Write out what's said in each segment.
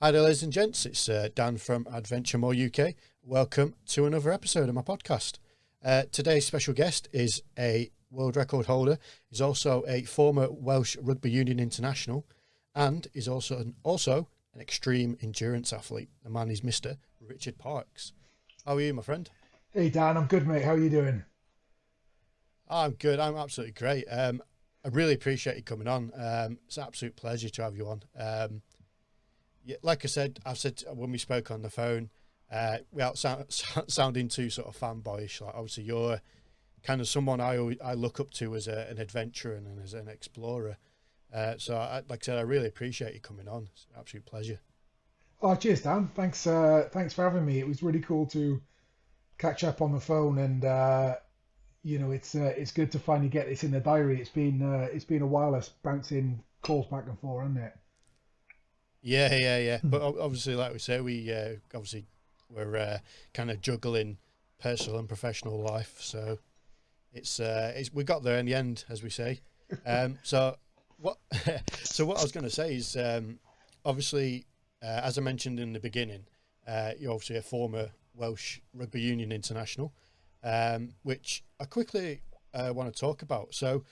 Hi there, ladies and gents. It's uh, Dan from Adventure More UK. Welcome to another episode of my podcast. Uh, today's special guest is a world record holder. He's also a former Welsh Rugby Union international, and is also an, also an extreme endurance athlete. The man is Mister Richard Parks. How are you, my friend? Hey Dan, I'm good, mate. How are you doing? I'm good. I'm absolutely great. Um, I really appreciate you coming on. Um, it's an absolute pleasure to have you on. Um, like I said, I've said when we spoke on the phone, uh, without sound, sounding too sort of fanboyish, like obviously you're kind of someone I always, I look up to as a, an adventurer and as an explorer. Uh, so, I, like I said, I really appreciate you coming on. It's an absolute pleasure. Oh, cheers, Dan. Thanks, uh, thanks for having me. It was really cool to catch up on the phone, and uh, you know, it's uh, it's good to finally get this in the diary. It's been uh, it's been a while us bouncing calls back and forth, hasn't it? Yeah, yeah, yeah. but obviously, like we say, we uh, obviously we're uh, kind of juggling personal and professional life, so it's uh, it's we got there in the end, as we say. Um, so what? so what I was going to say is, um, obviously, uh, as I mentioned in the beginning, uh, you're obviously a former Welsh Rugby Union international, um, which I quickly uh, want to talk about. So,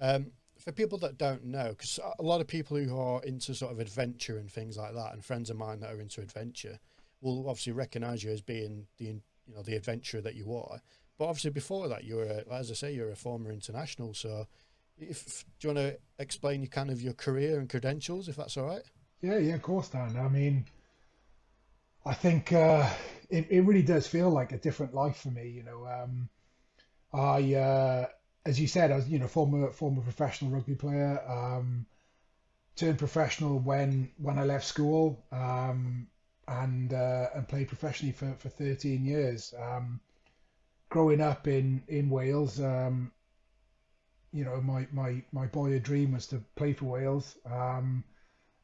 um, for people that don't know, because a lot of people who are into sort of adventure and things like that, and friends of mine that are into adventure, will obviously recognise you as being the you know the adventurer that you are. But obviously, before that, you were, as I say, you're a former international. So, if do you want to explain your kind of your career and credentials, if that's all right? Yeah, yeah, of course, Dan. I mean, I think uh, it, it really does feel like a different life for me. You know, um, I, uh, as you said, I was, you know, former former professional rugby player. Um, turned professional when when I left school, um, and uh, and played professionally for, for 13 years. Um, growing up in in Wales, um, you know, my, my, my boyhood dream was to play for Wales. Um,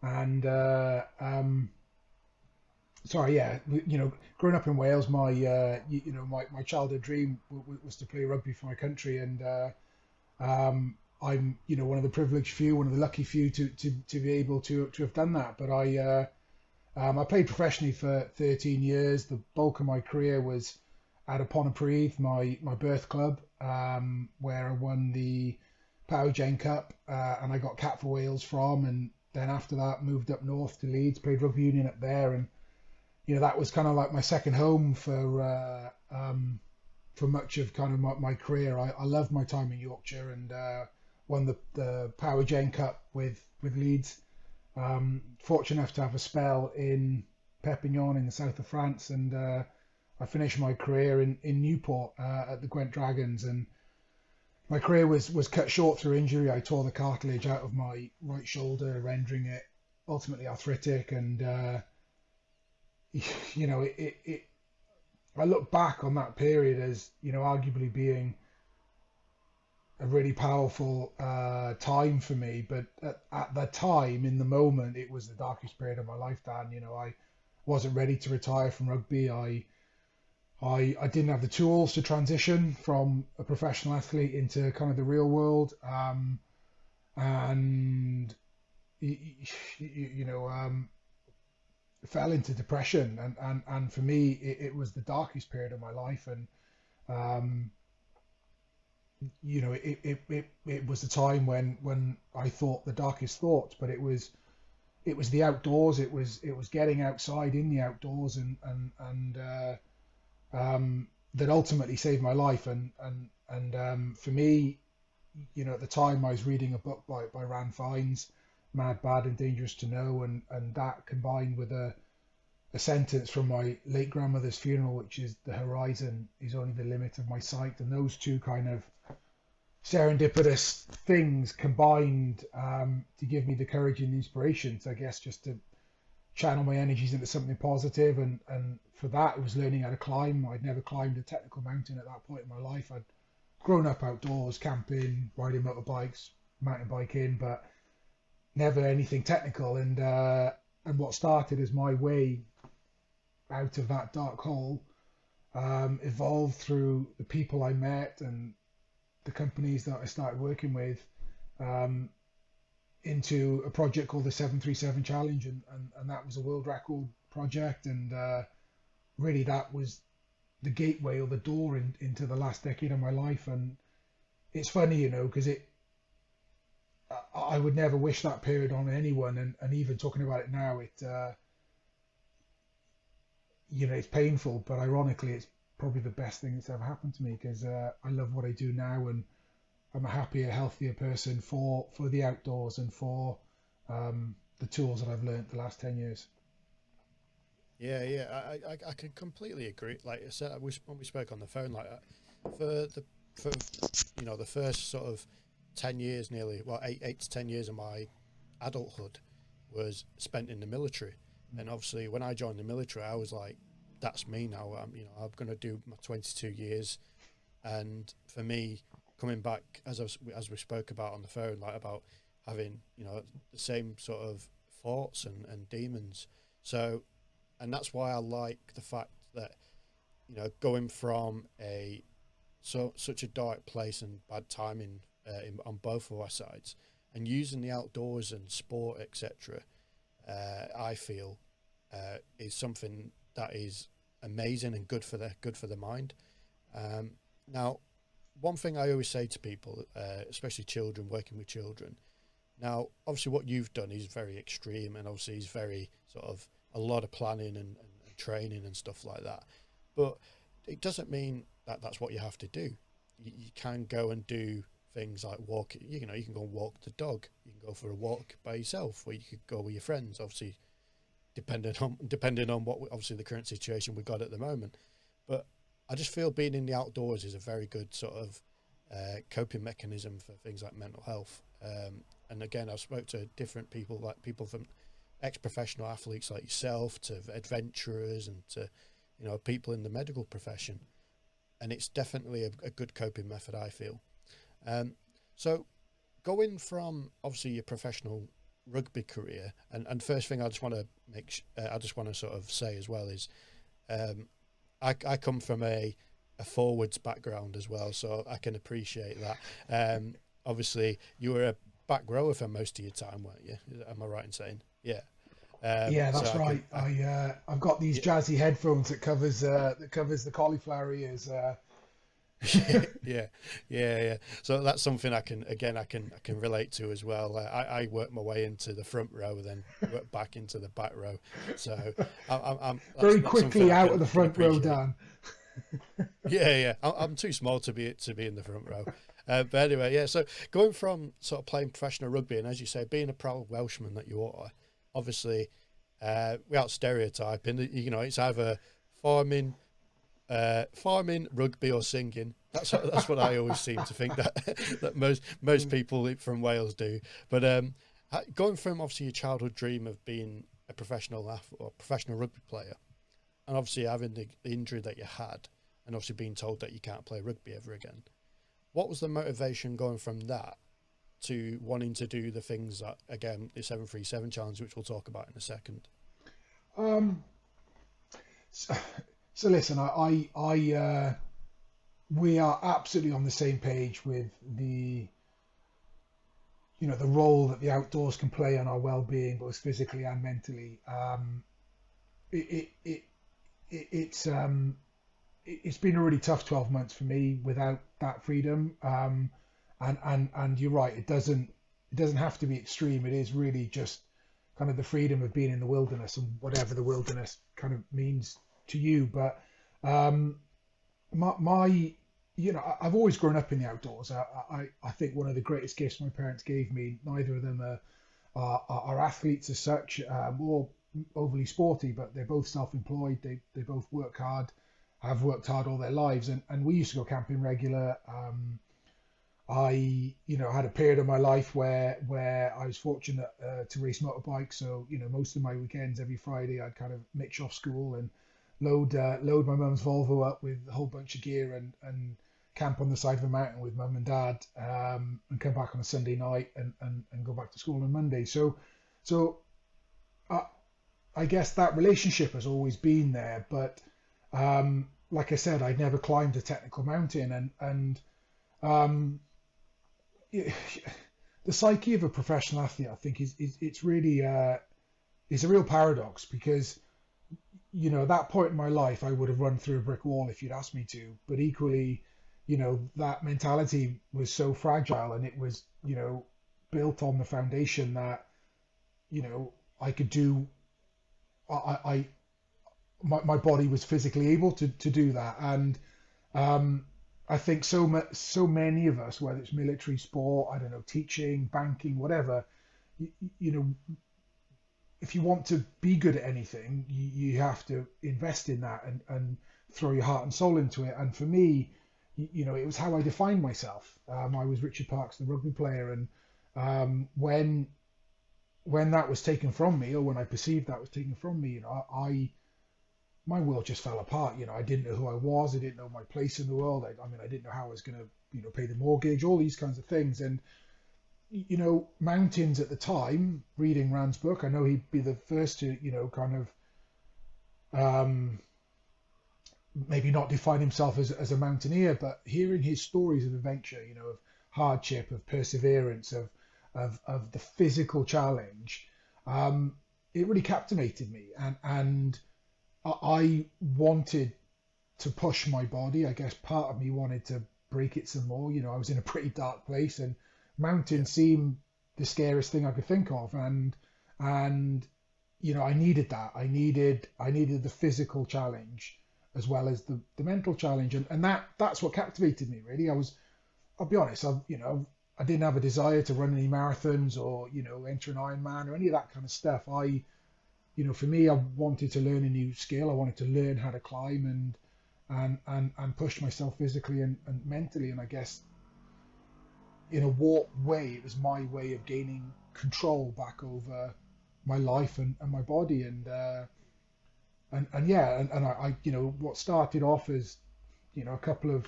and uh, um, sorry, yeah, you know, growing up in Wales, my uh, you, you, know my, my childhood dream was to play rugby for my country, and uh, um, I'm you know one of the privileged few, one of the lucky few to to, to be able to to have done that. But I uh, um, I played professionally for 13 years. The bulk of my career was at a Pontypridd, my my birth club, um, where I won the Powergen Cup, uh, and I got cap for Wales from, and then after that moved up north to Leeds, played rugby union up there, and you know that was kind of like my second home for uh, um, for much of kind of my, my career. I, I loved my time in Yorkshire and uh, won the, the Powergen Cup with with Leeds. Um, fortunate enough to have a spell in Perpignan in the south of France, and uh, I finished my career in in Newport uh, at the Gwent Dragons, and my career was was cut short through injury. I tore the cartilage out of my right shoulder, rendering it ultimately arthritic, and uh, you know it, it, it. I look back on that period as you know arguably being a really powerful uh, time for me. But at, at the time, in the moment, it was the darkest period of my life. Dan, you know, I wasn't ready to retire from rugby. I I, I didn't have the tools to transition from a professional athlete into kind of the real world. Um, and, you, you know, um, fell into depression. And, and, and for me, it, it, was the darkest period of my life. And, um, you know, it, it, it, it was the time when, when I thought the darkest thoughts, but it was, it was the outdoors. It was, it was getting outside in the outdoors and, and, and, uh, um, that ultimately saved my life. And and and um, for me, you know, at the time I was reading a book by by Ran Fiennes, Mad, Bad, and Dangerous to Know, and and that combined with a a sentence from my late grandmother's funeral, which is the horizon is only the limit of my sight, and those two kind of serendipitous things combined um, to give me the courage and the inspiration. So I guess just to channel my energies into something positive and and for that it was learning how to climb i'd never climbed a technical mountain at that point in my life i'd grown up outdoors camping riding motorbikes mountain biking but never anything technical and uh, and what started as my way out of that dark hole um, evolved through the people i met and the companies that i started working with um, into a project called the 737 Challenge, and, and, and that was a world record project. And uh, really, that was the gateway or the door in, into the last decade of my life. And it's funny, you know, because it, I would never wish that period on anyone. And, and even talking about it now, it, uh, you know, it's painful, but ironically, it's probably the best thing that's ever happened to me because uh, I love what I do now and I'm a happier, healthier person for for the outdoors and for um, the tools that I've learned the last ten years. Yeah, yeah, I, I, I can completely agree. Like I said, we, when we spoke on the phone, like uh, for the for you know the first sort of ten years, nearly well eight eight to ten years of my adulthood was spent in the military, mm. and obviously when I joined the military, I was like, that's me now. I'm you know I'm going to do my 22 years, and for me, coming back as I was, as we spoke about on the phone, like about having you know the same sort of thoughts and, and demons. So, and that's why I like the fact that you know going from a so such a dark place and bad timing uh, in, on both of our sides, and using the outdoors and sport etc. Uh, I feel uh, is something that is amazing and good for the good for the mind. Um, now, one thing I always say to people, uh, especially children working with children, now obviously what you've done is very extreme, and obviously is very sort of a lot of planning and, and, and training and stuff like that. But it doesn't mean that that's what you have to do. You, you can go and do things like walk. You know, you can go and walk the dog. You can go for a walk by yourself, or you could go with your friends. Obviously, depending on depending on what obviously the current situation we've got at the moment. But I just feel being in the outdoors is a very good sort of uh, coping mechanism for things like mental health. Um, and again, I've spoke to different people, like people from ex-professional athletes like yourself, to adventurers, and to you know people in the medical profession. And it's definitely a, a good coping method, I feel. Um, so, going from obviously your professional rugby career, and, and first thing I just want to make, uh, I just want to sort of say as well is, um, I, I come from a, a forwards background as well, so I can appreciate that. Um, obviously, you were a back rower for most of your time, weren't you? Am I right in saying? Yeah. Um, yeah, that's so right. I, can, I, I uh, I've got these yeah. jazzy headphones that covers uh, that covers the cauliflower ears. Uh, yeah, yeah, yeah. So that's something I can again I can I can relate to as well. Uh, I, I work my way into the front row, then work back into the back row. So I'm, I'm very quickly out of the front row, Dan. yeah, yeah. I'm too small to be to be in the front row. Uh, but anyway, yeah. So going from sort of playing professional rugby and as you say, being a proud Welshman that you are, obviously, uh, without stereotyping, you know, it's either farming uh, farming, rugby, or singing. That's what, that's what I always seem to think that that most most people from Wales do. But um, going from obviously your childhood dream of being a professional athlete or professional rugby player, and obviously having the, the injury that you had, and obviously being told that you can't play rugby ever again, what was the motivation going from that to wanting to do the things that again the seven three seven challenge, which we'll talk about in a second? Um. So listen, I, I, I uh, we are absolutely on the same page with the, you know, the role that the outdoors can play on our well-being, both physically and mentally. Um, it, it, it, it it's um, it, it's been a really tough 12 months for me without that freedom. Um, and and and you're right, it doesn't it doesn't have to be extreme. It is really just kind of the freedom of being in the wilderness and whatever the wilderness kind of means to you, but um, my, my, you know, I've always grown up in the outdoors. I, I, I think one of the greatest gifts my parents gave me. Neither of them are are, are athletes as such, um, or overly sporty, but they're both self-employed. They they both work hard, have worked hard all their lives, and, and we used to go camping regular. Um, I, you know, had a period of my life where where I was fortunate uh, to race motorbikes. So, you know, most of my weekends, every Friday, I'd kind of mix off school and load uh, load my mum's Volvo up with a whole bunch of gear and and camp on the side of a mountain with mum and dad um, and come back on a Sunday night and, and, and go back to school on Monday. So so uh, I guess that relationship has always been there, but um, like I said, I'd never climbed a technical mountain and and um, the psyche of a professional athlete, I think, is, is it's really uh, it's a real paradox because you know at that point in my life I would have run through a brick wall if you'd asked me to, but equally, you know that mentality was so fragile and it was you know built on the foundation that you know I could do I, I my, my body was physically able to, to do that. And um, I think so much, so many of us, whether it's military, sport, I don't know, teaching, banking, whatever, you, you know, if you want to be good at anything, you, you have to invest in that and, and throw your heart and soul into it. And for me, you, you know, it was how I defined myself. Um, I was Richard Parks, the rugby player, and um, when when that was taken from me, or when I perceived that was taken from me, you know, I my world just fell apart. You know, I didn't know who I was. I didn't know my place in the world. I, I mean, I didn't know how I was going to, you know, pay the mortgage, all these kinds of things. And, you know, Mountains at the time, reading Ran's book, I know he'd be the first to, you know, kind of um, maybe not define himself as, as a mountaineer, but hearing his stories of adventure, you know, of hardship, of perseverance, of, of, of the physical challenge, um, it really captivated me. And, and, I wanted to push my body. I guess part of me wanted to break it some more. You know, I was in a pretty dark place, and mountains seemed the scariest thing I could think of, and and you know, I needed that. I needed I needed the physical challenge as well as the, the mental challenge, and, and that that's what captivated me really. I was, I'll be honest, I you know I didn't have a desire to run any marathons or you know enter an Ironman or any of that kind of stuff. I you know, for me, I wanted to learn a new skill. I wanted to learn how to climb and and and, and push myself physically and, and mentally. And I guess in a warped way, it was my way of gaining control back over my life and, and my body. And uh, and and yeah, and, and I, I, you know, what started off as you know a couple of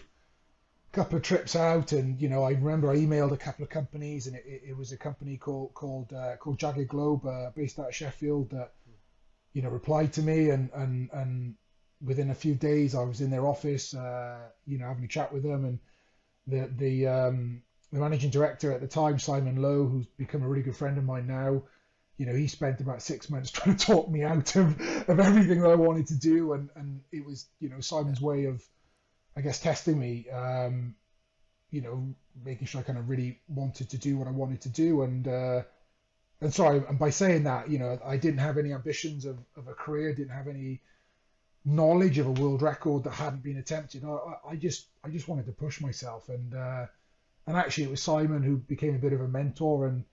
couple of trips out and you know I remember I emailed a couple of companies and it, it was a company called called uh, called Jagged Globe uh, based out of Sheffield that you know, replied to me, and and and within a few days, I was in their office, uh, you know, having a chat with them, and the the um, the managing director at the time, Simon Lowe, who's become a really good friend of mine now, you know, he spent about six months trying to talk me out of, of everything that I wanted to do, and and it was you know Simon's way of, I guess, testing me, um, you know, making sure I kind of really wanted to do what I wanted to do, and uh, and sorry, and by saying that, you know, I didn't have any ambitions of, of a career, didn't have any knowledge of a world record that hadn't been attempted. I, I just I just wanted to push myself, and uh, and actually it was Simon who became a bit of a mentor, and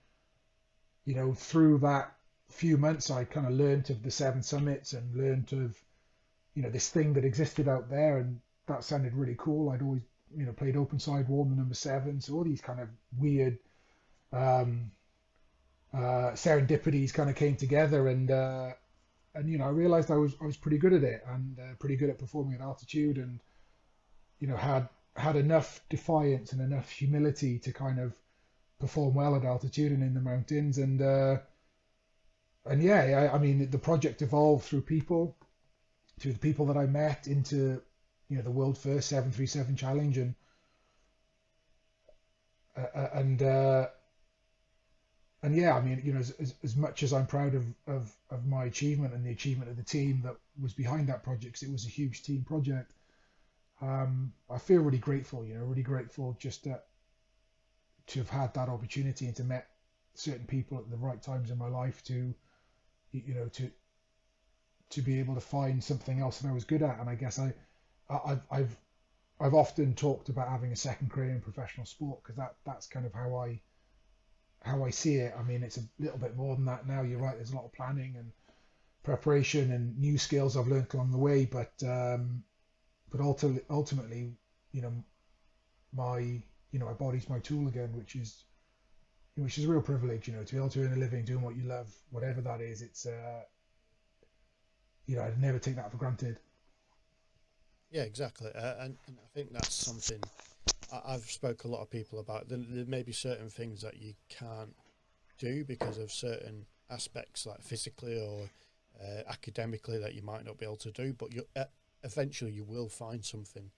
you know through that few months I kind of learnt of the seven summits and learnt of you know this thing that existed out there, and that sounded really cool. I'd always you know played open side, the number seven, so all these kind of weird. Um, uh, serendipities kind of came together, and uh, and you know I realized I was I was pretty good at it and uh, pretty good at performing at altitude, and you know had had enough defiance and enough humility to kind of perform well at altitude and in the mountains, and uh, and yeah, I, I mean the project evolved through people, through the people that I met into you know the world first 737 challenge and uh, uh and uh, and yeah, I mean, you know, as, as, as, much as I'm proud of, of, of my achievement and the achievement of the team that was behind that project, it was a huge team project. Um, I feel really grateful, you know, really grateful just to, to have had that opportunity and to met certain people at the right times in my life to, you know, to to be able to find something else that I was good at. And I guess I, I've I've I've often talked about having a second career in professional sport because that that's kind of how I how I see it, I mean, it's a little bit more than that now. You're right. There's a lot of planning and preparation and new skills I've learned along the way. But um, but ultimately, you know, my you know my body's my tool again, which is which is a real privilege. You know, to be able to earn a living doing what you love, whatever that is. It's uh, you know, I'd never take that for granted. Yeah, exactly, uh, and, and I think that's something I've spoke a lot of people about. There, there may be certain things that you can't do because of certain aspects, like physically or uh, academically, that you might not be able to do. But you uh, eventually you will find something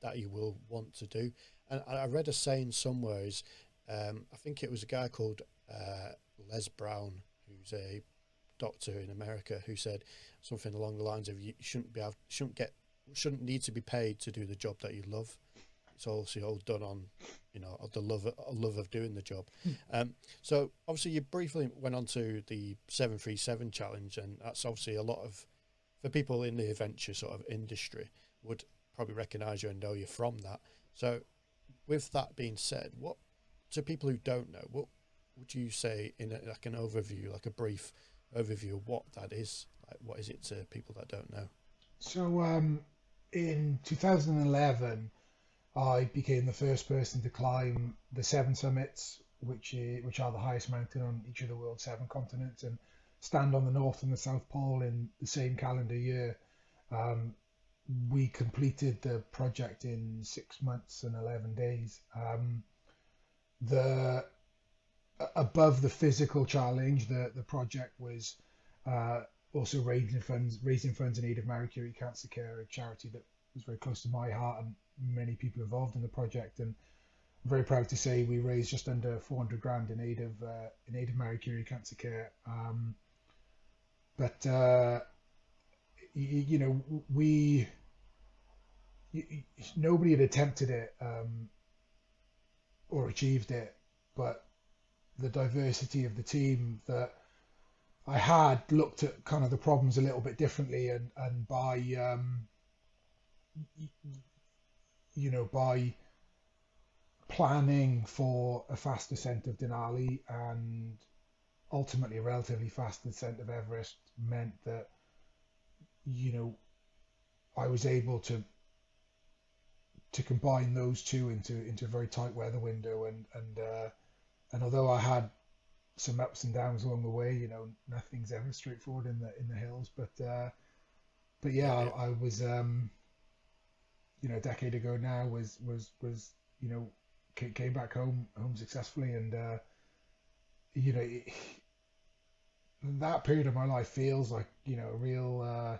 that you will want to do. And I read a saying somewhere is Um, I think it was a guy called uh, Les Brown, who's a doctor in America, who said something along the lines of you shouldn't be able, shouldn't get shouldn't need to be paid to do the job that you love. It's also all done on, you know, the love love of doing the job. Um, so obviously you briefly went on to the seven three seven challenge, and that's obviously a lot of for people in the adventure sort of industry would probably recognise you and know you from that. So with that being said, what to people who don't know, what would you say in a, like an overview, like a brief overview of what that is? Like, what is it to people that don't know? So um, in 2011, I became the first person to climb the seven summits, which is, which are the highest mountain on each of the world's seven continents, and stand on the North and the South Pole in the same calendar year. Um, we completed the project in six months and 11 days. Um, the above the physical challenge, the, the project was uh, also raising funds, raising funds in aid of Marie Curie Cancer Care, a charity that was very close to my heart and many people involved in the project. And I'm very proud to say we raised just under 400 grand in aid of uh, in aid of Marie Curie Cancer Care. Um, but uh, you, you, know, we nobody had attempted it um, or achieved it, but the diversity of the team that I had looked at kind of the problems a little bit differently, and and by um, you know by planning for a fast ascent of Denali and ultimately a relatively fast ascent of Everest meant that you know I was able to to combine those two into into a very tight weather window and and uh, and although I had some ups and downs along the way, you know, nothing's ever straightforward in the in the hills. But uh, but yeah, I, I was um, you know a decade ago now was was was you know came back home home successfully and uh, you know it, that period of my life feels like you know a real uh,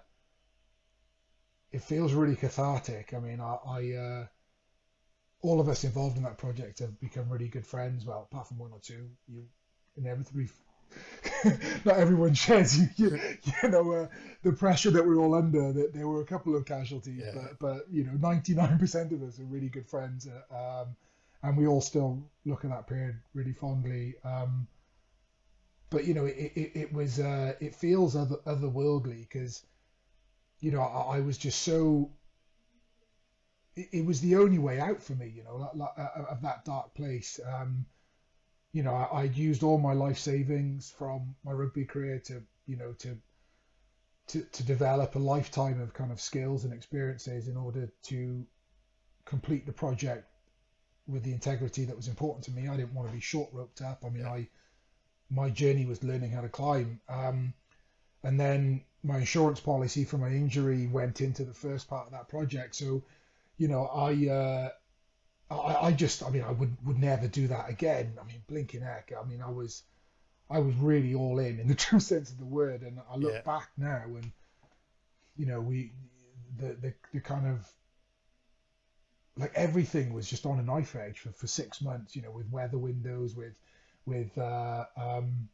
it feels really cathartic. I mean, I, I uh, all of us involved in that project have become really good friends. Well, apart from one or two, you inevitably not everyone shares you, you, you know uh, the pressure that we're all under that there were a couple of casualties yeah. but but you know 99% of us are really good friends uh, um, and we all still look at that period really fondly um, but you know it, it, it was uh, it feels other otherworldly because you know I, I was just so it, was the only way out for me, you know, like, like, uh, of that dark place. Um, you know, I, I'd used all my life savings from my rugby career to, you know, to, to, to develop a lifetime of kind of skills and experiences in order to complete the project with the integrity that was important to me. I didn't want to be short roped up. I mean, yeah. I, my journey was learning how to climb. Um, and then my insurance policy for my injury went into the first part of that project. So you know, I, uh, I, I just, I mean, I would would never do that again. I mean, blinking heck. I mean, I was, I was really all in in the true sense of the word. And I look yeah. back now, and you know, we, the the the kind of like everything was just on a knife edge for, for six months. You know, with weather windows, with with uh, um,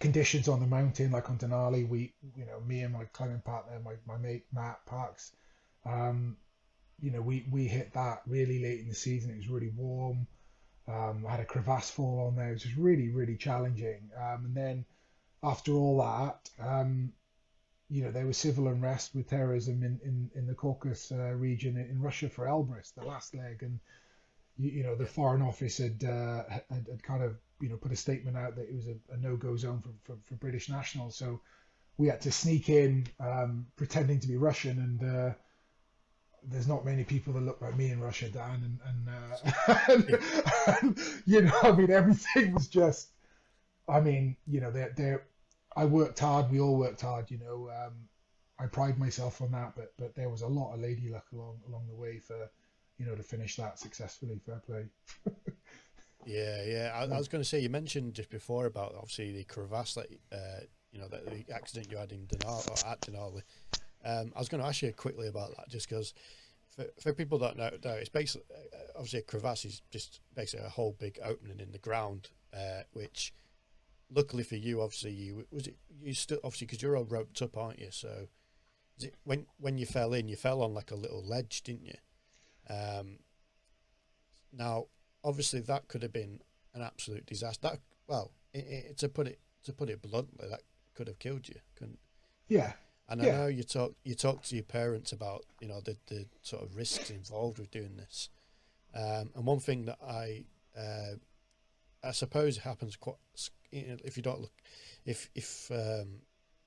conditions on the mountain, like on Denali. We, you know, me and my climbing partner, my my mate Matt Parks. Um, you know, we, we hit that really late in the season. It was really warm. Um, I had a crevasse fall on there, which was really, really challenging. Um, and then after all that, um, you know, there was civil unrest with terrorism in, in, in the Caucasus uh, region in, Russia for Elbrus, the last leg. And, you, you know, the Foreign Office had, uh, had, had, kind of, you know, put a statement out that it was a, a no-go zone for, for, for, British nationals. So we had to sneak in um, pretending to be Russian and, uh, there's not many people that look like me in Russia, Dan, and, and, uh, and, and, you know, I mean, everything was just, I mean, you know, they're, they're, I worked hard. We all worked hard, you know. Um, I pride myself on that, but but there was a lot of lady luck along along the way for, you know, to finish that successfully. Fair play. yeah, yeah. I, I was going to say you mentioned just before about obviously the crevasse that uh, you know that the accident you had in Denali or at Denali. Um, I was going to ask you quickly about that just because for, for people that know, it's basically uh, obviously a crevasse is just basically a whole big opening in the ground, uh, which luckily for you, obviously you was it you still obviously because you're all roped up, aren't you? So it when when you fell in, you fell on like a little ledge, didn't you? Um, now, obviously, that could have been an absolute disaster. That well, it, it, to put it to put it bluntly, that could have killed you. Couldn't? Yeah. And Yeah. I know you talk you talk to your parents about you know the the sort of risks involved with doing this. Um, and one thing that I uh, I suppose happens quite you know, if you don't look if if um,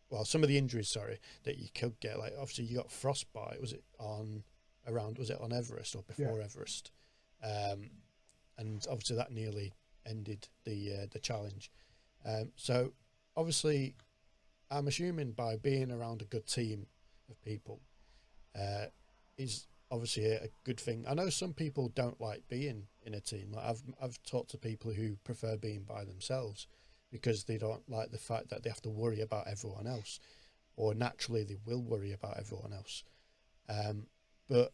well some of the injuries sorry that you could get like obviously you got frostbite was it on around was it on Everest or before Everest um, and obviously that nearly ended the uh, the challenge um, so obviously I'm assuming by being around a good team of people uh, is obviously a, a good thing. I know some people don't like being in a team. Like I've I've talked to people who prefer being by themselves because they don't like the fact that they have to worry about everyone else, or naturally they will worry about everyone else. Um, but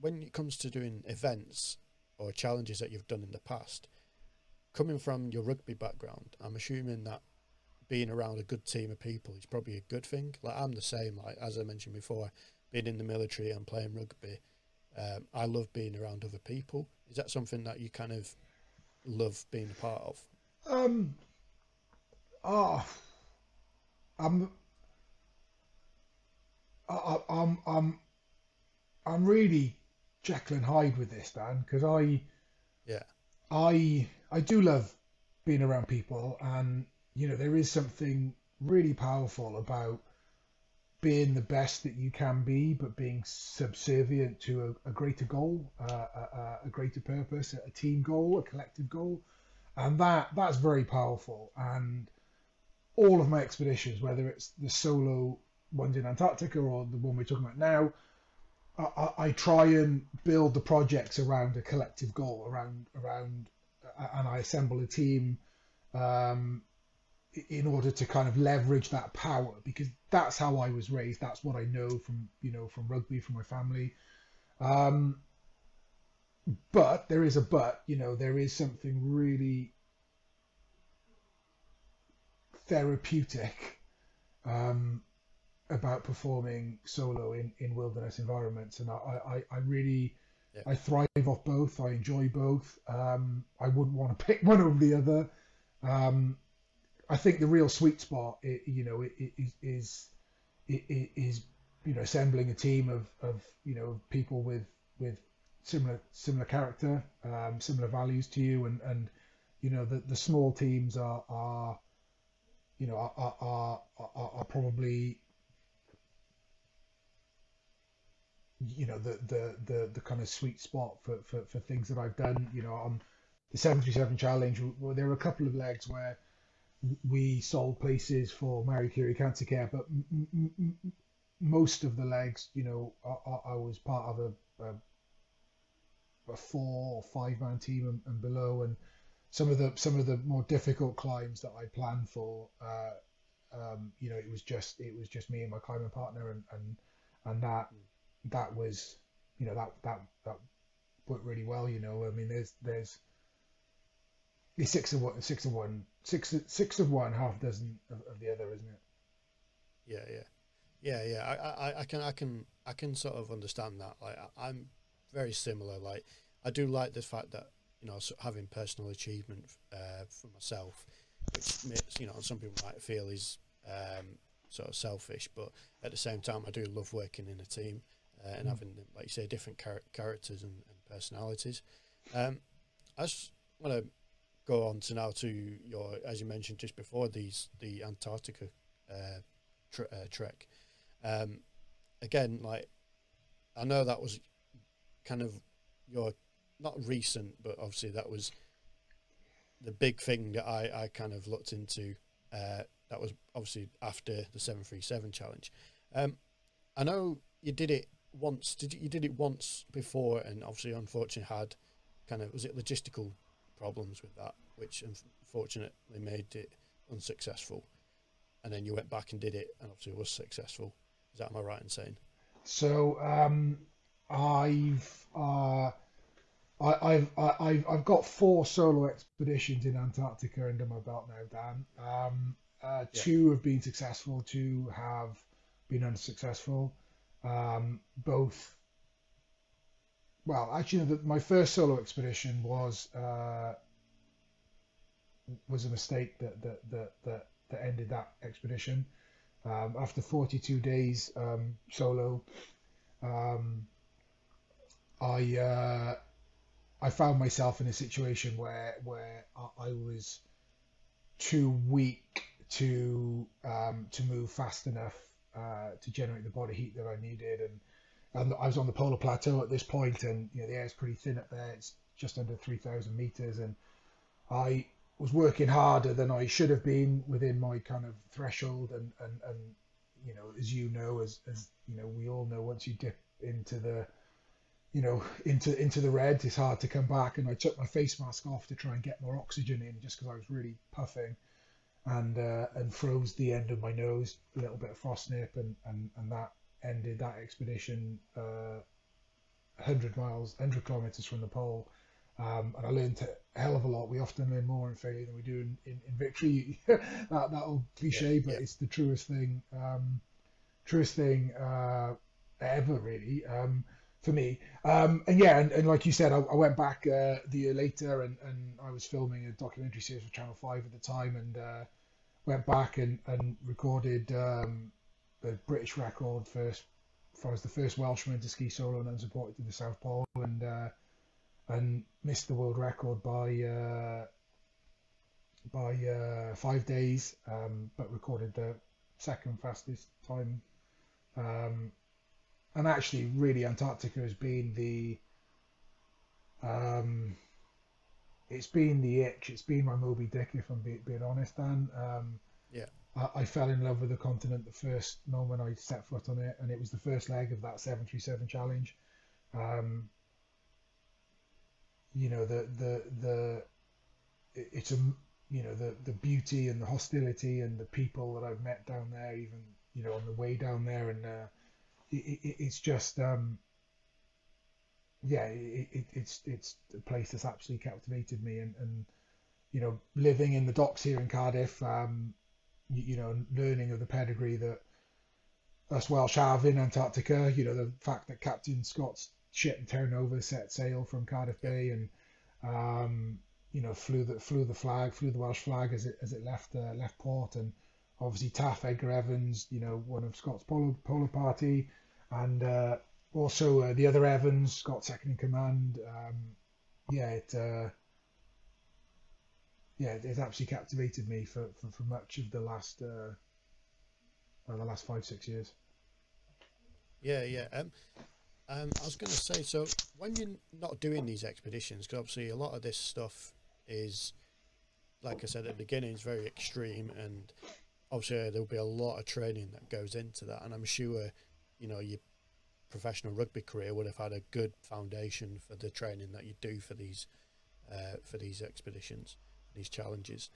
when it comes to doing events or challenges that you've done in the past, coming from your rugby background, I'm assuming that being around a good team of people is probably a good thing. Like I'm the same. Like as I mentioned before, being in the military and playing rugby, um, I love being around other people. Is that something that you kind of love being a part of? Um. Ah. I'm. I, I- I'm. I'm. I'm really Jekyll and Hyde with this, Dan, because I. Yeah. I I do love being around people, and you know there is something really powerful about being the best that you can be, but being subservient to a, a greater goal, uh, a, a- a greater purpose, a team goal, a collective goal, and that that's very powerful. And all of my expeditions, whether it's the solo ones in Antarctica or the one we're talking about now, I, I, try and build the projects around a collective goal, around around, and I assemble a team um, in order to kind of leverage that power because that's how I was raised. That's what I know from you know from rugby, from my family. Um, but there is a but. You know, there is something really therapeutic um, about performing solo in, in wilderness environments, and I, I, I really Yeah. I thrive off both. I enjoy both. Um, I wouldn't want to pick one over the other. Um, I think the real sweet spot, i you know, i- i- is is is you know assembling a team of, of you know people with with similar similar character, um, similar values to you, and and you know the, the small teams are are you know are, are, are are probably you know the, the the the kind of sweet spot for, for, for things that I've done. You know, on the 737 challenge, well, there were a couple of legs where we sold places for Marie Curie Cancer Care, but m- m- m- most of the legs, you know, I, I- was part of a, a, a four or five man team and, and below, and some of the some of the more difficult climbs that I planned for, uh, um, you know, it was just it was just me and my climbing partner, and and and that that was, you know, that that that worked really well. You know, I mean, there's there's it's six of one, six of one, six six of one, half dozen of, of the other, isn't it? Yeah, yeah, yeah, yeah. I, I, I can, I can, I can sort of understand that. Like, I, I'm very similar. Like, I do like the fact that you know having personal achievement uh, for myself, which makes, you know some people might feel is um, sort of selfish, but at the same time, I do love working in a team uh, and Mm. having, like you say, different char- characters and, and personalities. Um, I just want to go on to now to your, as you mentioned just before, these the Antarctica uh, tr- uh, trek. Um, again, like I know that was kind of your not recent, but obviously that was the big thing that I, I kind of looked into. Uh, that was obviously after the seven three seven challenge. Um, I know you did it once. Did you, you did it once before, and obviously, unfortunately, had kind of was it logistical problems with that, which unfortunately made it unsuccessful. And then you went back and did it, and obviously was successful. Is that am I right in saying? So um, I've uh, I, I've I, I've I've got four solo expeditions in Antarctica under my belt now, Dan. Um, uh, Yeah. two have been successful, two have been unsuccessful. Um, both. Well, actually, the, my first solo expedition was uh, was a mistake that that that that, that ended that expedition. Um, after 42 days um, solo, um, I uh, I found myself in a situation where where I, I was too weak to um, to move fast enough uh, to generate the body heat that I needed, and, and I was on the polar plateau at this point, and you know the pretty thin up there. It's just under 3,000 meters, and I was working harder than I should have been within my kind of threshold, and and, and you know as you know as as you know we all know once you dip into the you know into into the red it's hard to come back. And I took my face mask off to try and get more oxygen in just because I was really puffing and uh, and froze the end of my nose a little bit of frost nip and and, and that ended that expedition uh, 100 miles 100 kilometers from the pole um, and I learned a hell of a lot. We often learn more in failure than we do in, in, in victory. That that old cliche Yeah, but yeah. it's the truest thing um, truest thing uh, ever really. Um, for me. Um, and yeah, and, and like you said, I, I went back uh, the year later, and, and I was filming a documentary series for Channel Five at the time, and uh, went back and and recorded um, the British record first. I was the first Welshman to ski solo and unsupported to the South Pole, and uh, and missed the world record by uh, by uh, five days, um, but recorded the second fastest time. And actually, really, Antarctica has been the um, it's been the itch. It's been my Moby Dick, if I'm be, being honest, Dan. Um, Yeah. I, I fell in love with the continent the first moment I set foot on it, and it was the first leg of that 737 challenge. Um, you know the the the it's a you know the the beauty and the hostility and the people that I've met down there, even you know on the way down there, and uh, it, it, it's just um, yeah, it, it, it's it's a place that's absolutely captivated me, and, and you know living in the docks here in Cardiff, um, you, you know learning of the pedigree that us Welsh have in Antarctica, you know the fact that Captain Scott's ship Terra Nova set sail from Cardiff Bay and um, you know flew the flew the flag, flew the Welsh flag as it as it left uh, left port, and obviously Taff Edgar Evans, you know one of Scott's polo polo party, and uh, also uh, the other Evans, Scott second in command. Um, yeah, it uh, yeah it, absolutely captivated me for, for, for much of the last uh, the last five six years. Yeah, yeah. Um, um, I was going to say, so when you're not doing these expeditions, because obviously a lot of this stuff is, like I said at the beginning, is very extreme, and obviously there'll be a lot of training that goes into that. And I'm sure, you know, your professional rugby career would have had a good foundation for the training that you do for these, uh, for these expeditions, these challenges.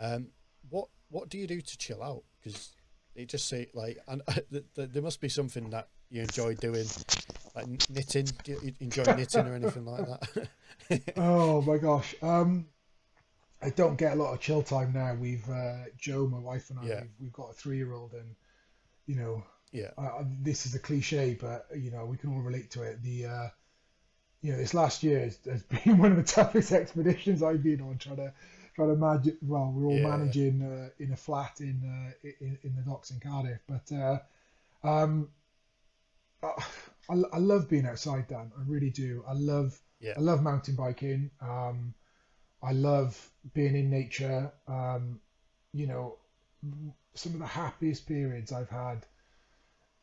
Um, what what do you do to chill out? Because it just say like, and th- th- there must be something that you enjoy doing, like knitting. Do you enjoy knitting or anything like that? oh my gosh. Um, I don't get a lot of chill time now. We've uh, Joe, my wife, and I. Yeah. We've, we've got a three-year-old, and you know, yeah, this is a cliche, but you know, we can all relate to it. The uh, you know, this last year has, has been one of the toughest expeditions I've been on. Trying to trying to manage. Well, we're all Yeah. managing uh, in a flat in, uh, in in the docks in Cardiff, but uh, um, I, I love being outside, Dan. I really do. I love Yeah. I love mountain biking. Um, I love being in nature. Um, you know, some of the happiest periods I've had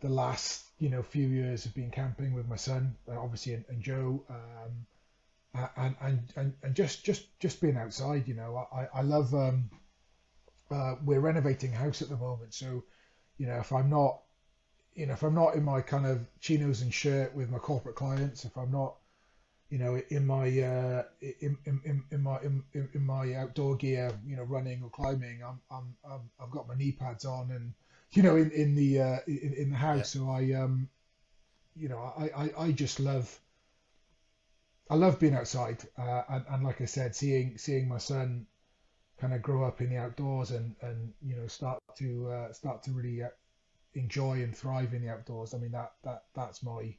the last you know few years have been camping with my son, uh, obviously, and, and Joe, um, and, and and and just just just being outside. You know, I I love. Um, uh, we're renovating house at the moment, so you know if I'm not, you know if I'm not in my kind of chinos and shirt with my corporate clients, if I'm not you know, in my uh, in, in, in, my in, in my outdoor gear, you know, running or climbing, I'm, I'm, I'm I've got my knee pads on, and you know, in in the uh, in, in the house, so I um, you know, I, I, I just love, I love being outside, uh, and, and like I said, seeing seeing my son kind of grow up in the outdoors and and you know start to uh, start to really uh, enjoy and thrive in the outdoors. I mean that that that's my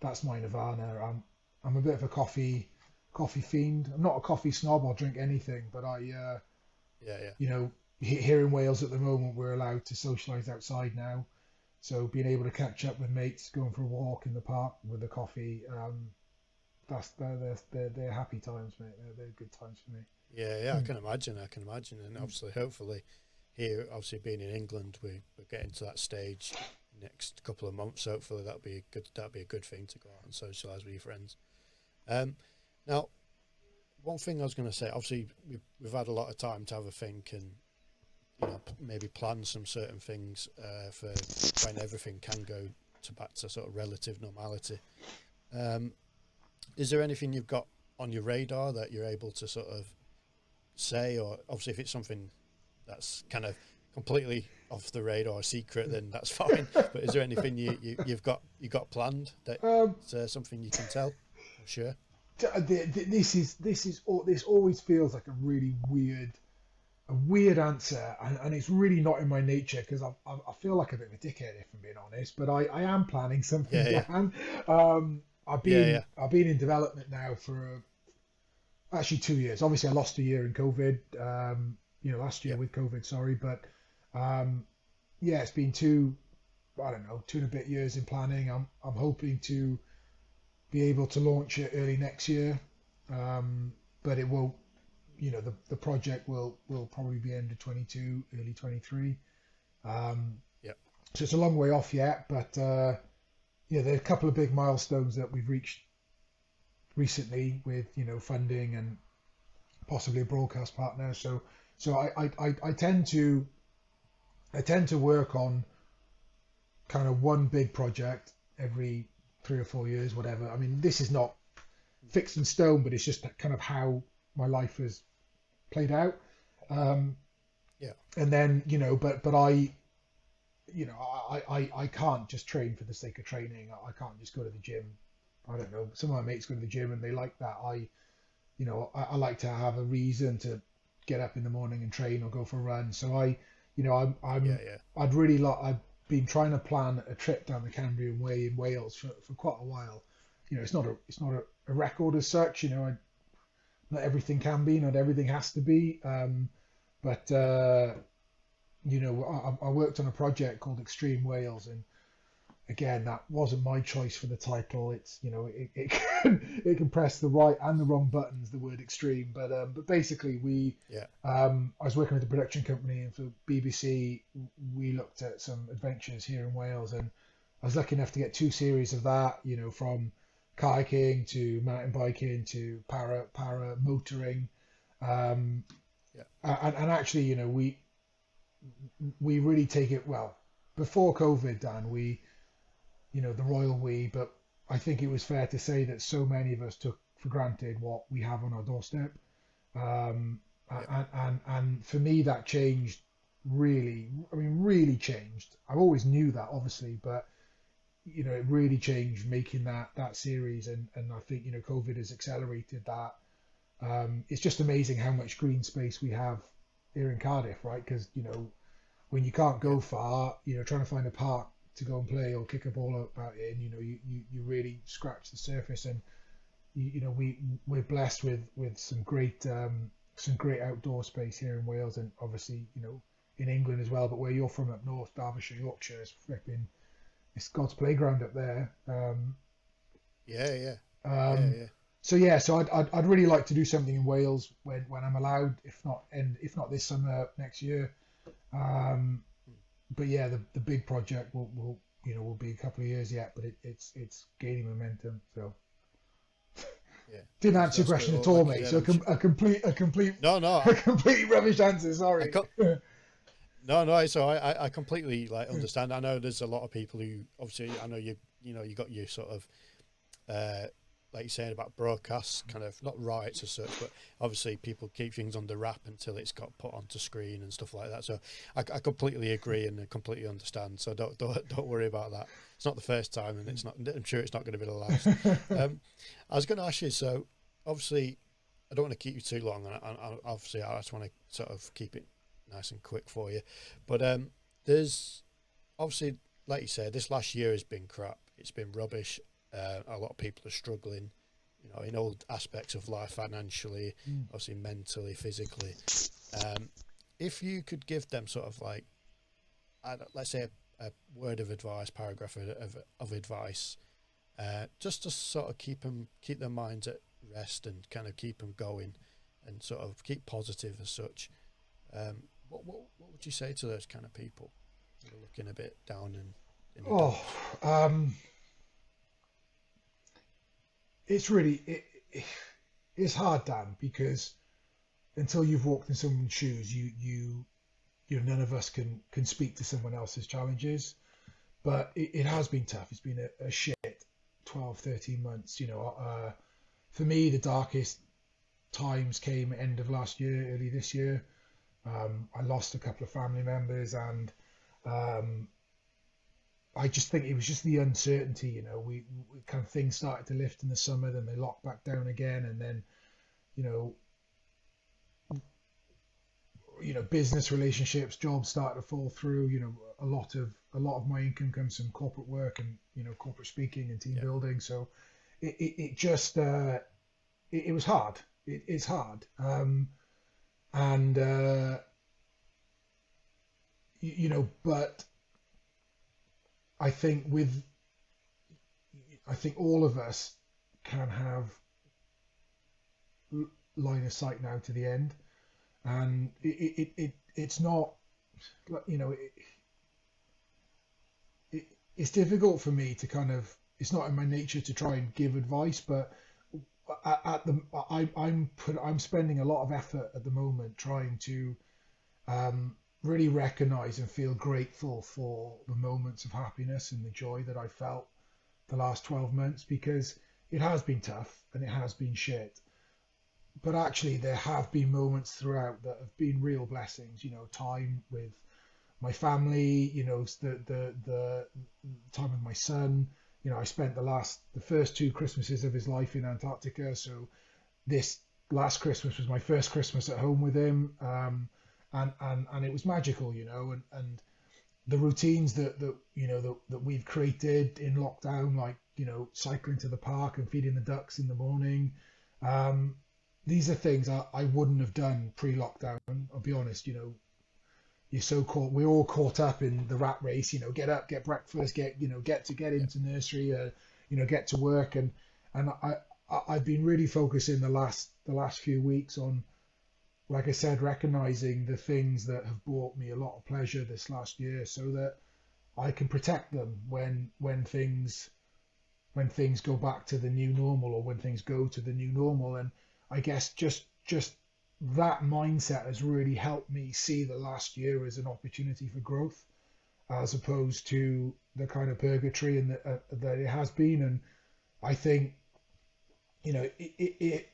that's my nirvana. I'm I'm a bit of a coffee coffee fiend. I'm not a coffee snob. I'll drink anything, but I uh, yeah yeah you know here in Wales at the moment we're allowed to socialise outside now. So being able to catch up with mates, going for a walk in the park with a coffee, um, that's they're, they're, they're happy times, mate. They're, they're good times for me. Yeah, yeah, I can imagine. I can imagine, and obviously, hopefully, here, obviously being in England, we, we're getting to that stage next couple of months. Hopefully, that'll be a good. That'll be a good thing to go out and socialise with your friends. Um, now, one thing I was going to say, obviously, we've, we've had a lot of time to have a think and you know maybe plan some certain things uh, for when everything can go to back to sort of relative normality. Um, is there anything you've got on your radar that you're able to sort of say, or obviously if it's something that's kind of completely off the radar secret, then that's fine. but is there anything you, you have got you got planned that um, uh, something you can tell? Sure. This is this is all this always feels like a really weird a weird answer, and, and it's really not in my nature because I, I, I, feel like a bit of a dickhead if I'm being honest. But I, I am planning something. Yeah, yeah. Um, I've been yeah, yeah. I've been in development now for actually two years. Obviously, I lost a year in COVID. Um, you know, last year with COVID. Sorry, but um, yeah, it's been two. I don't know, two and a bit years in planning. I'm I'm hoping to be able to launch it early next year, um, but it will. You know, the, the project will will probably be end of 22, early 23. Um, yeah. So it's a long way off yet, but uh, yeah, there are a couple of big milestones that we've reached recently with you know funding and possibly a broadcast partner. So so I, I, I tend to I tend to work on kind of one big project every three or four years, whatever. I mean, this is not fixed in stone, but it's just kind of how my life has played out. Um, yeah. And then you know, but but I, you know, I, I I can't just train for the sake of training. I can't just go to the gym I don't know. Some of my mates go to the gym and they like that. I, you know, I, I like to have a reason to get up in the morning and train or go for a run. So I, you know, I'm, I'm yeah, yeah. I'd really like. I've been trying to plan a trip down the Cambrian Way in Wales for, for quite a while. You know, it's not a it's not a, a record as such. You know, I, not everything can be, not everything has to be. Um, but uh, you know, I, I worked on a project called Extreme Wales, and again, that wasn't my choice for the title. It's you know it, it can it can press the right and the wrong buttons. The word extreme, but um, but basically we yeah. Um, I was working with a production company and for BBC we looked at some adventures here in Wales and I was lucky enough to get two series of that. You know from kayaking to mountain biking to para para motoring. Um, yeah. And, and actually, you know, we we really take it well before COVID, Dan. We you know, the royal we, but I think it was fair to say that so many of us took for granted what we have on our doorstep. Um, yeah. and, and, and for me, that changed really, I mean, really changed. I always knew that, obviously, but you know, it really changed making that that series, and and I think you know, COVID has accelerated that. Um, it's just amazing how much green space we have here in Cardiff, right? Because you know, when you can't go far, you know, trying to find a park to go and play or kick a ball about it, and you know you, you, you really scratch the surface. And you, you know we we're blessed with with some great um, some great outdoor space here in Wales, and obviously you know in England as well. But where you're from up north, Derbyshire, Yorkshire, is flipping it's God's playground up there. Um, yeah, yeah. Um, yeah, yeah. So yeah, so I'd, I'd, I'd really like to do something in Wales when, when I'm allowed, if not and if not this summer, next year. Um, but yeah, the, the big project will, will you know will be a couple of years yet, but it, it's it's gaining momentum. So yeah, didn't answer your question at all, mate. So a, com- a, complete a complete no no a complete rubbish answer. Sorry. no, no. So I, I completely like understand. I know there's a lot of people who obviously I know you you know you got your sort of uh, like you said about broadcasts, kind of not rights as such, but obviously people keep things under wrap until it's got put onto screen and stuff like that. So I, I completely agree and I completely understand. So don't, don't don't worry about that. It's not the first time, and it's not. I'm sure it's not going to be the last. um, I was going to ask you. So obviously, I don't want to keep you too long, and I, I, obviously I just want to sort of keep it nice and quick for you. But um, there's obviously, like you said, this last year has been crap. It's been rubbish. Uh, a lot of people are struggling, you know, in all aspects of life, financially, mm. obviously mentally, physically. Um, if you could give them sort of like, let's say, a, a, word of advice, paragraph of, of, of advice, uh, just to sort of keep them, keep their minds at rest and kind of keep them going, and sort of keep positive as such. Um, what, what what would you say to those kind of people who are looking a bit down and? oh, um, it's really it, it, it's hard, Dan, because until you've walked in someone's shoes, you you you know none of us can can speak to someone else's challenges. But it, it has been tough. It's been a, a, shit 12, 13 months. You know, uh, for me, the darkest times came end of last year, early this year. Um, I lost a couple of family members, and um, I just think it was just the uncertainty. You know, we, we, kind of things started to lift in the summer, then they locked back down again, and then, you know, you know, business relationships, jobs started to fall through. You know, a lot of a lot of my income comes from corporate work and you know corporate speaking and team yeah. building. So it, it, it just uh, it, it, was hard. It's hard, um, and uh, you, you know, but I think with I think all of us can have line of sight now to the end, and it it, it it's not you know it, it it's difficult for me to kind of it's not in my nature to try and give advice, but at, the I, I'm put I'm spending a lot of effort at the moment trying to um, really recognize and feel grateful for the moments of happiness and the joy that I felt the last 12 months because it has been tough and it has been shit. But actually, there have been moments throughout that have been real blessings. You know, time with my family. You know, the the the time with my son. You know, I spent the last the first two Christmases of his life in Antarctica. So this last Christmas was my first Christmas at home with him. Um, and and and it was magical, you know, and and the routines that that you know that, that we've created in lockdown, like you know cycling to the park and feeding the ducks in the morning. Um, these are things I, I wouldn't have done pre-lockdown. I'll be honest, you know, you're so caught. We're all caught up in the rat race. You know, get up, get breakfast, get you know, get to get into nursery, uh, you know, get to work, and and I, I I've been really focusing the last the last few weeks on like I said, recognizing the things that have brought me a lot of pleasure this last year, so that I can protect them when when things when things go back to the new normal or when things go to the new normal. And I guess just just that mindset has really helped me see the last year as an opportunity for growth, as opposed to the kind of purgatory and that, uh, that it has been. And I think, you know, it, it, it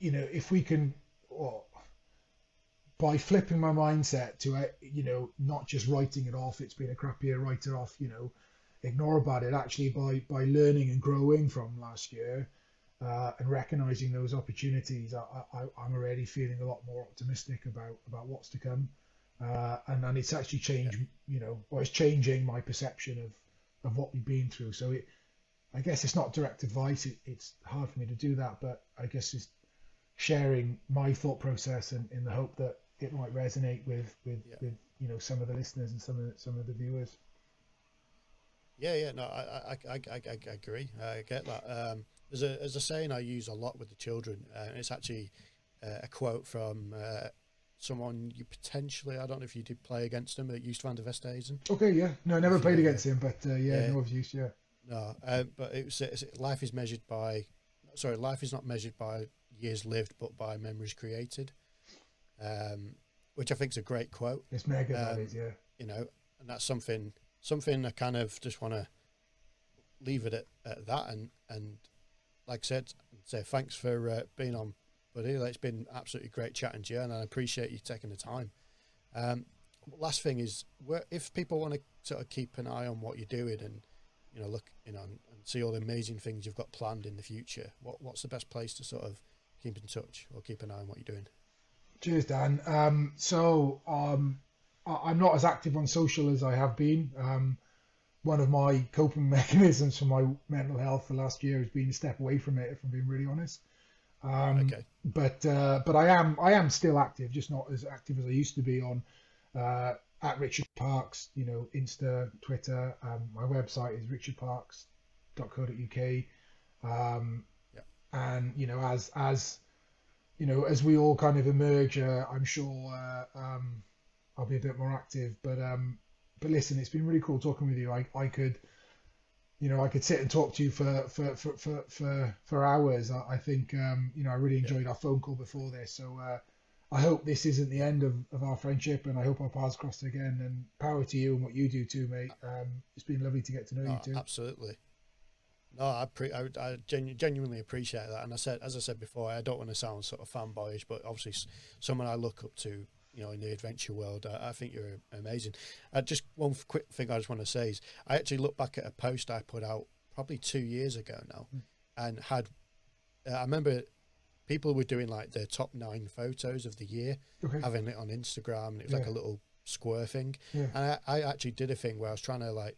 you know, if we can by flipping my mindset to uh, you know not just writing it off it's been a crap year write it off you know ignore about it. Actually by by learning and growing from last year uh, and recognizing those opportunities I, I, i'm already feeling a lot more optimistic about about what's to come. Uh, and and it's actually changed you know or it's changing my perception of of what we've been through. So it i guess it's not direct advice it, it's hard for me to do that but i guess it's sharing my thought process and in the hope that it might resonate with with, yeah. with you know some of the listeners and some of the, some of the viewers. Yeah, yeah, no, I I, I, I, I agree. I get that. Um, there's a there's a saying I use a lot with the children, uh, and it's actually uh, a quote from uh, someone you potentially I don't know if you did play against him at Joost van der Westhuizen. Okay, yeah, no, I never played against him, but uh, yeah, yeah, no of use, yeah. No, um, but it was, life is measured by sorry, life is not measured by years lived, but by memories created. Um, which I think is a great quote. It's mega, um, yeah. You know, and that's something something I kind of just want to leave it at, at that and and like I said, say thanks for uh, being on, buddy. It's been absolutely great chatting to you, and I appreciate you taking the time. Um, last thing is, where, if people want to sort of keep an eye on what you're doing and you know look you know and, and see all the amazing things you've got planned in the future, what what's the best place to sort of keep in touch or keep an eye on what you're doing? Cheers, Dan. Um, so um, I, am not as active on social as I have been. Um, one of my coping mechanisms for my mental health for last year has been a step away from it. If I'm being really honest. Um, okay. But uh, but I am I am still active, just not as active as I used to be on uh, at Richard Parks. You know, Insta, Twitter. Um, my website is richardparks.co.uk. Um. And you know, as as you know, as we all kind of emerge, uh, I'm sure uh, um, I'll be a bit more active. But um, but listen, it's been really cool talking with you. I, I could, you know, I could sit and talk to you for for for for for, for hours. I, I think um, you know I really enjoyed yeah. our phone call before this. So uh, I hope this isn't the end of, of our friendship, and I hope our paths cross again. And power to you and what you do too, mate. Um, it's been lovely to get to know oh, you too. Absolutely. No, I pre- I, I genu- genuinely appreciate that, and I said, as I said before, I don't want to sound sort of fanboyish, but obviously, someone I look up to you know in the adventure world. I, I think you're amazing. Uh, just one quick thing I just want to say is I actually look back at a post I put out probably two years ago now, mm. and had uh, I remember people were doing like their top nine photos of the year, okay. having it on Instagram, and it was yeah. like a little square thing. Yeah. And I, I actually did a thing where I was trying to like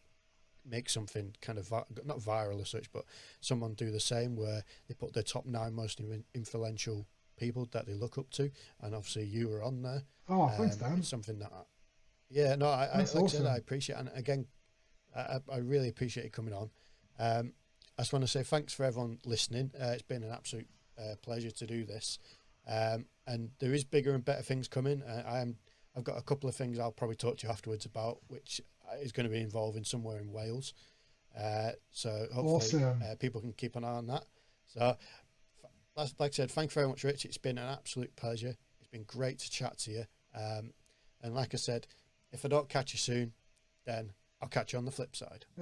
make something kind of vi- not viral as such, but someone do the same where they put their top nine most influential people that they look up to, and obviously you were on there. Oh, um, thanks, Dan. Something that, I, yeah, no, I, I like awesome. I said, I appreciate, and again, I, I really appreciate you coming on. Um, I just want to say thanks for everyone listening. Uh, it's been an absolute uh, pleasure to do this, um, and there is bigger and better things coming. Uh, I am. I've got a couple of things I'll probably talk to you afterwards about, which is going to be involving somewhere in Wales. Uh, so hopefully awesome. Uh, people can keep an eye on that. So like I said, thank you very much, Rich. It's been an absolute pleasure. It's been great to chat to you. Um, and like I said, if I don't catch you soon, then I'll catch you on the flip side.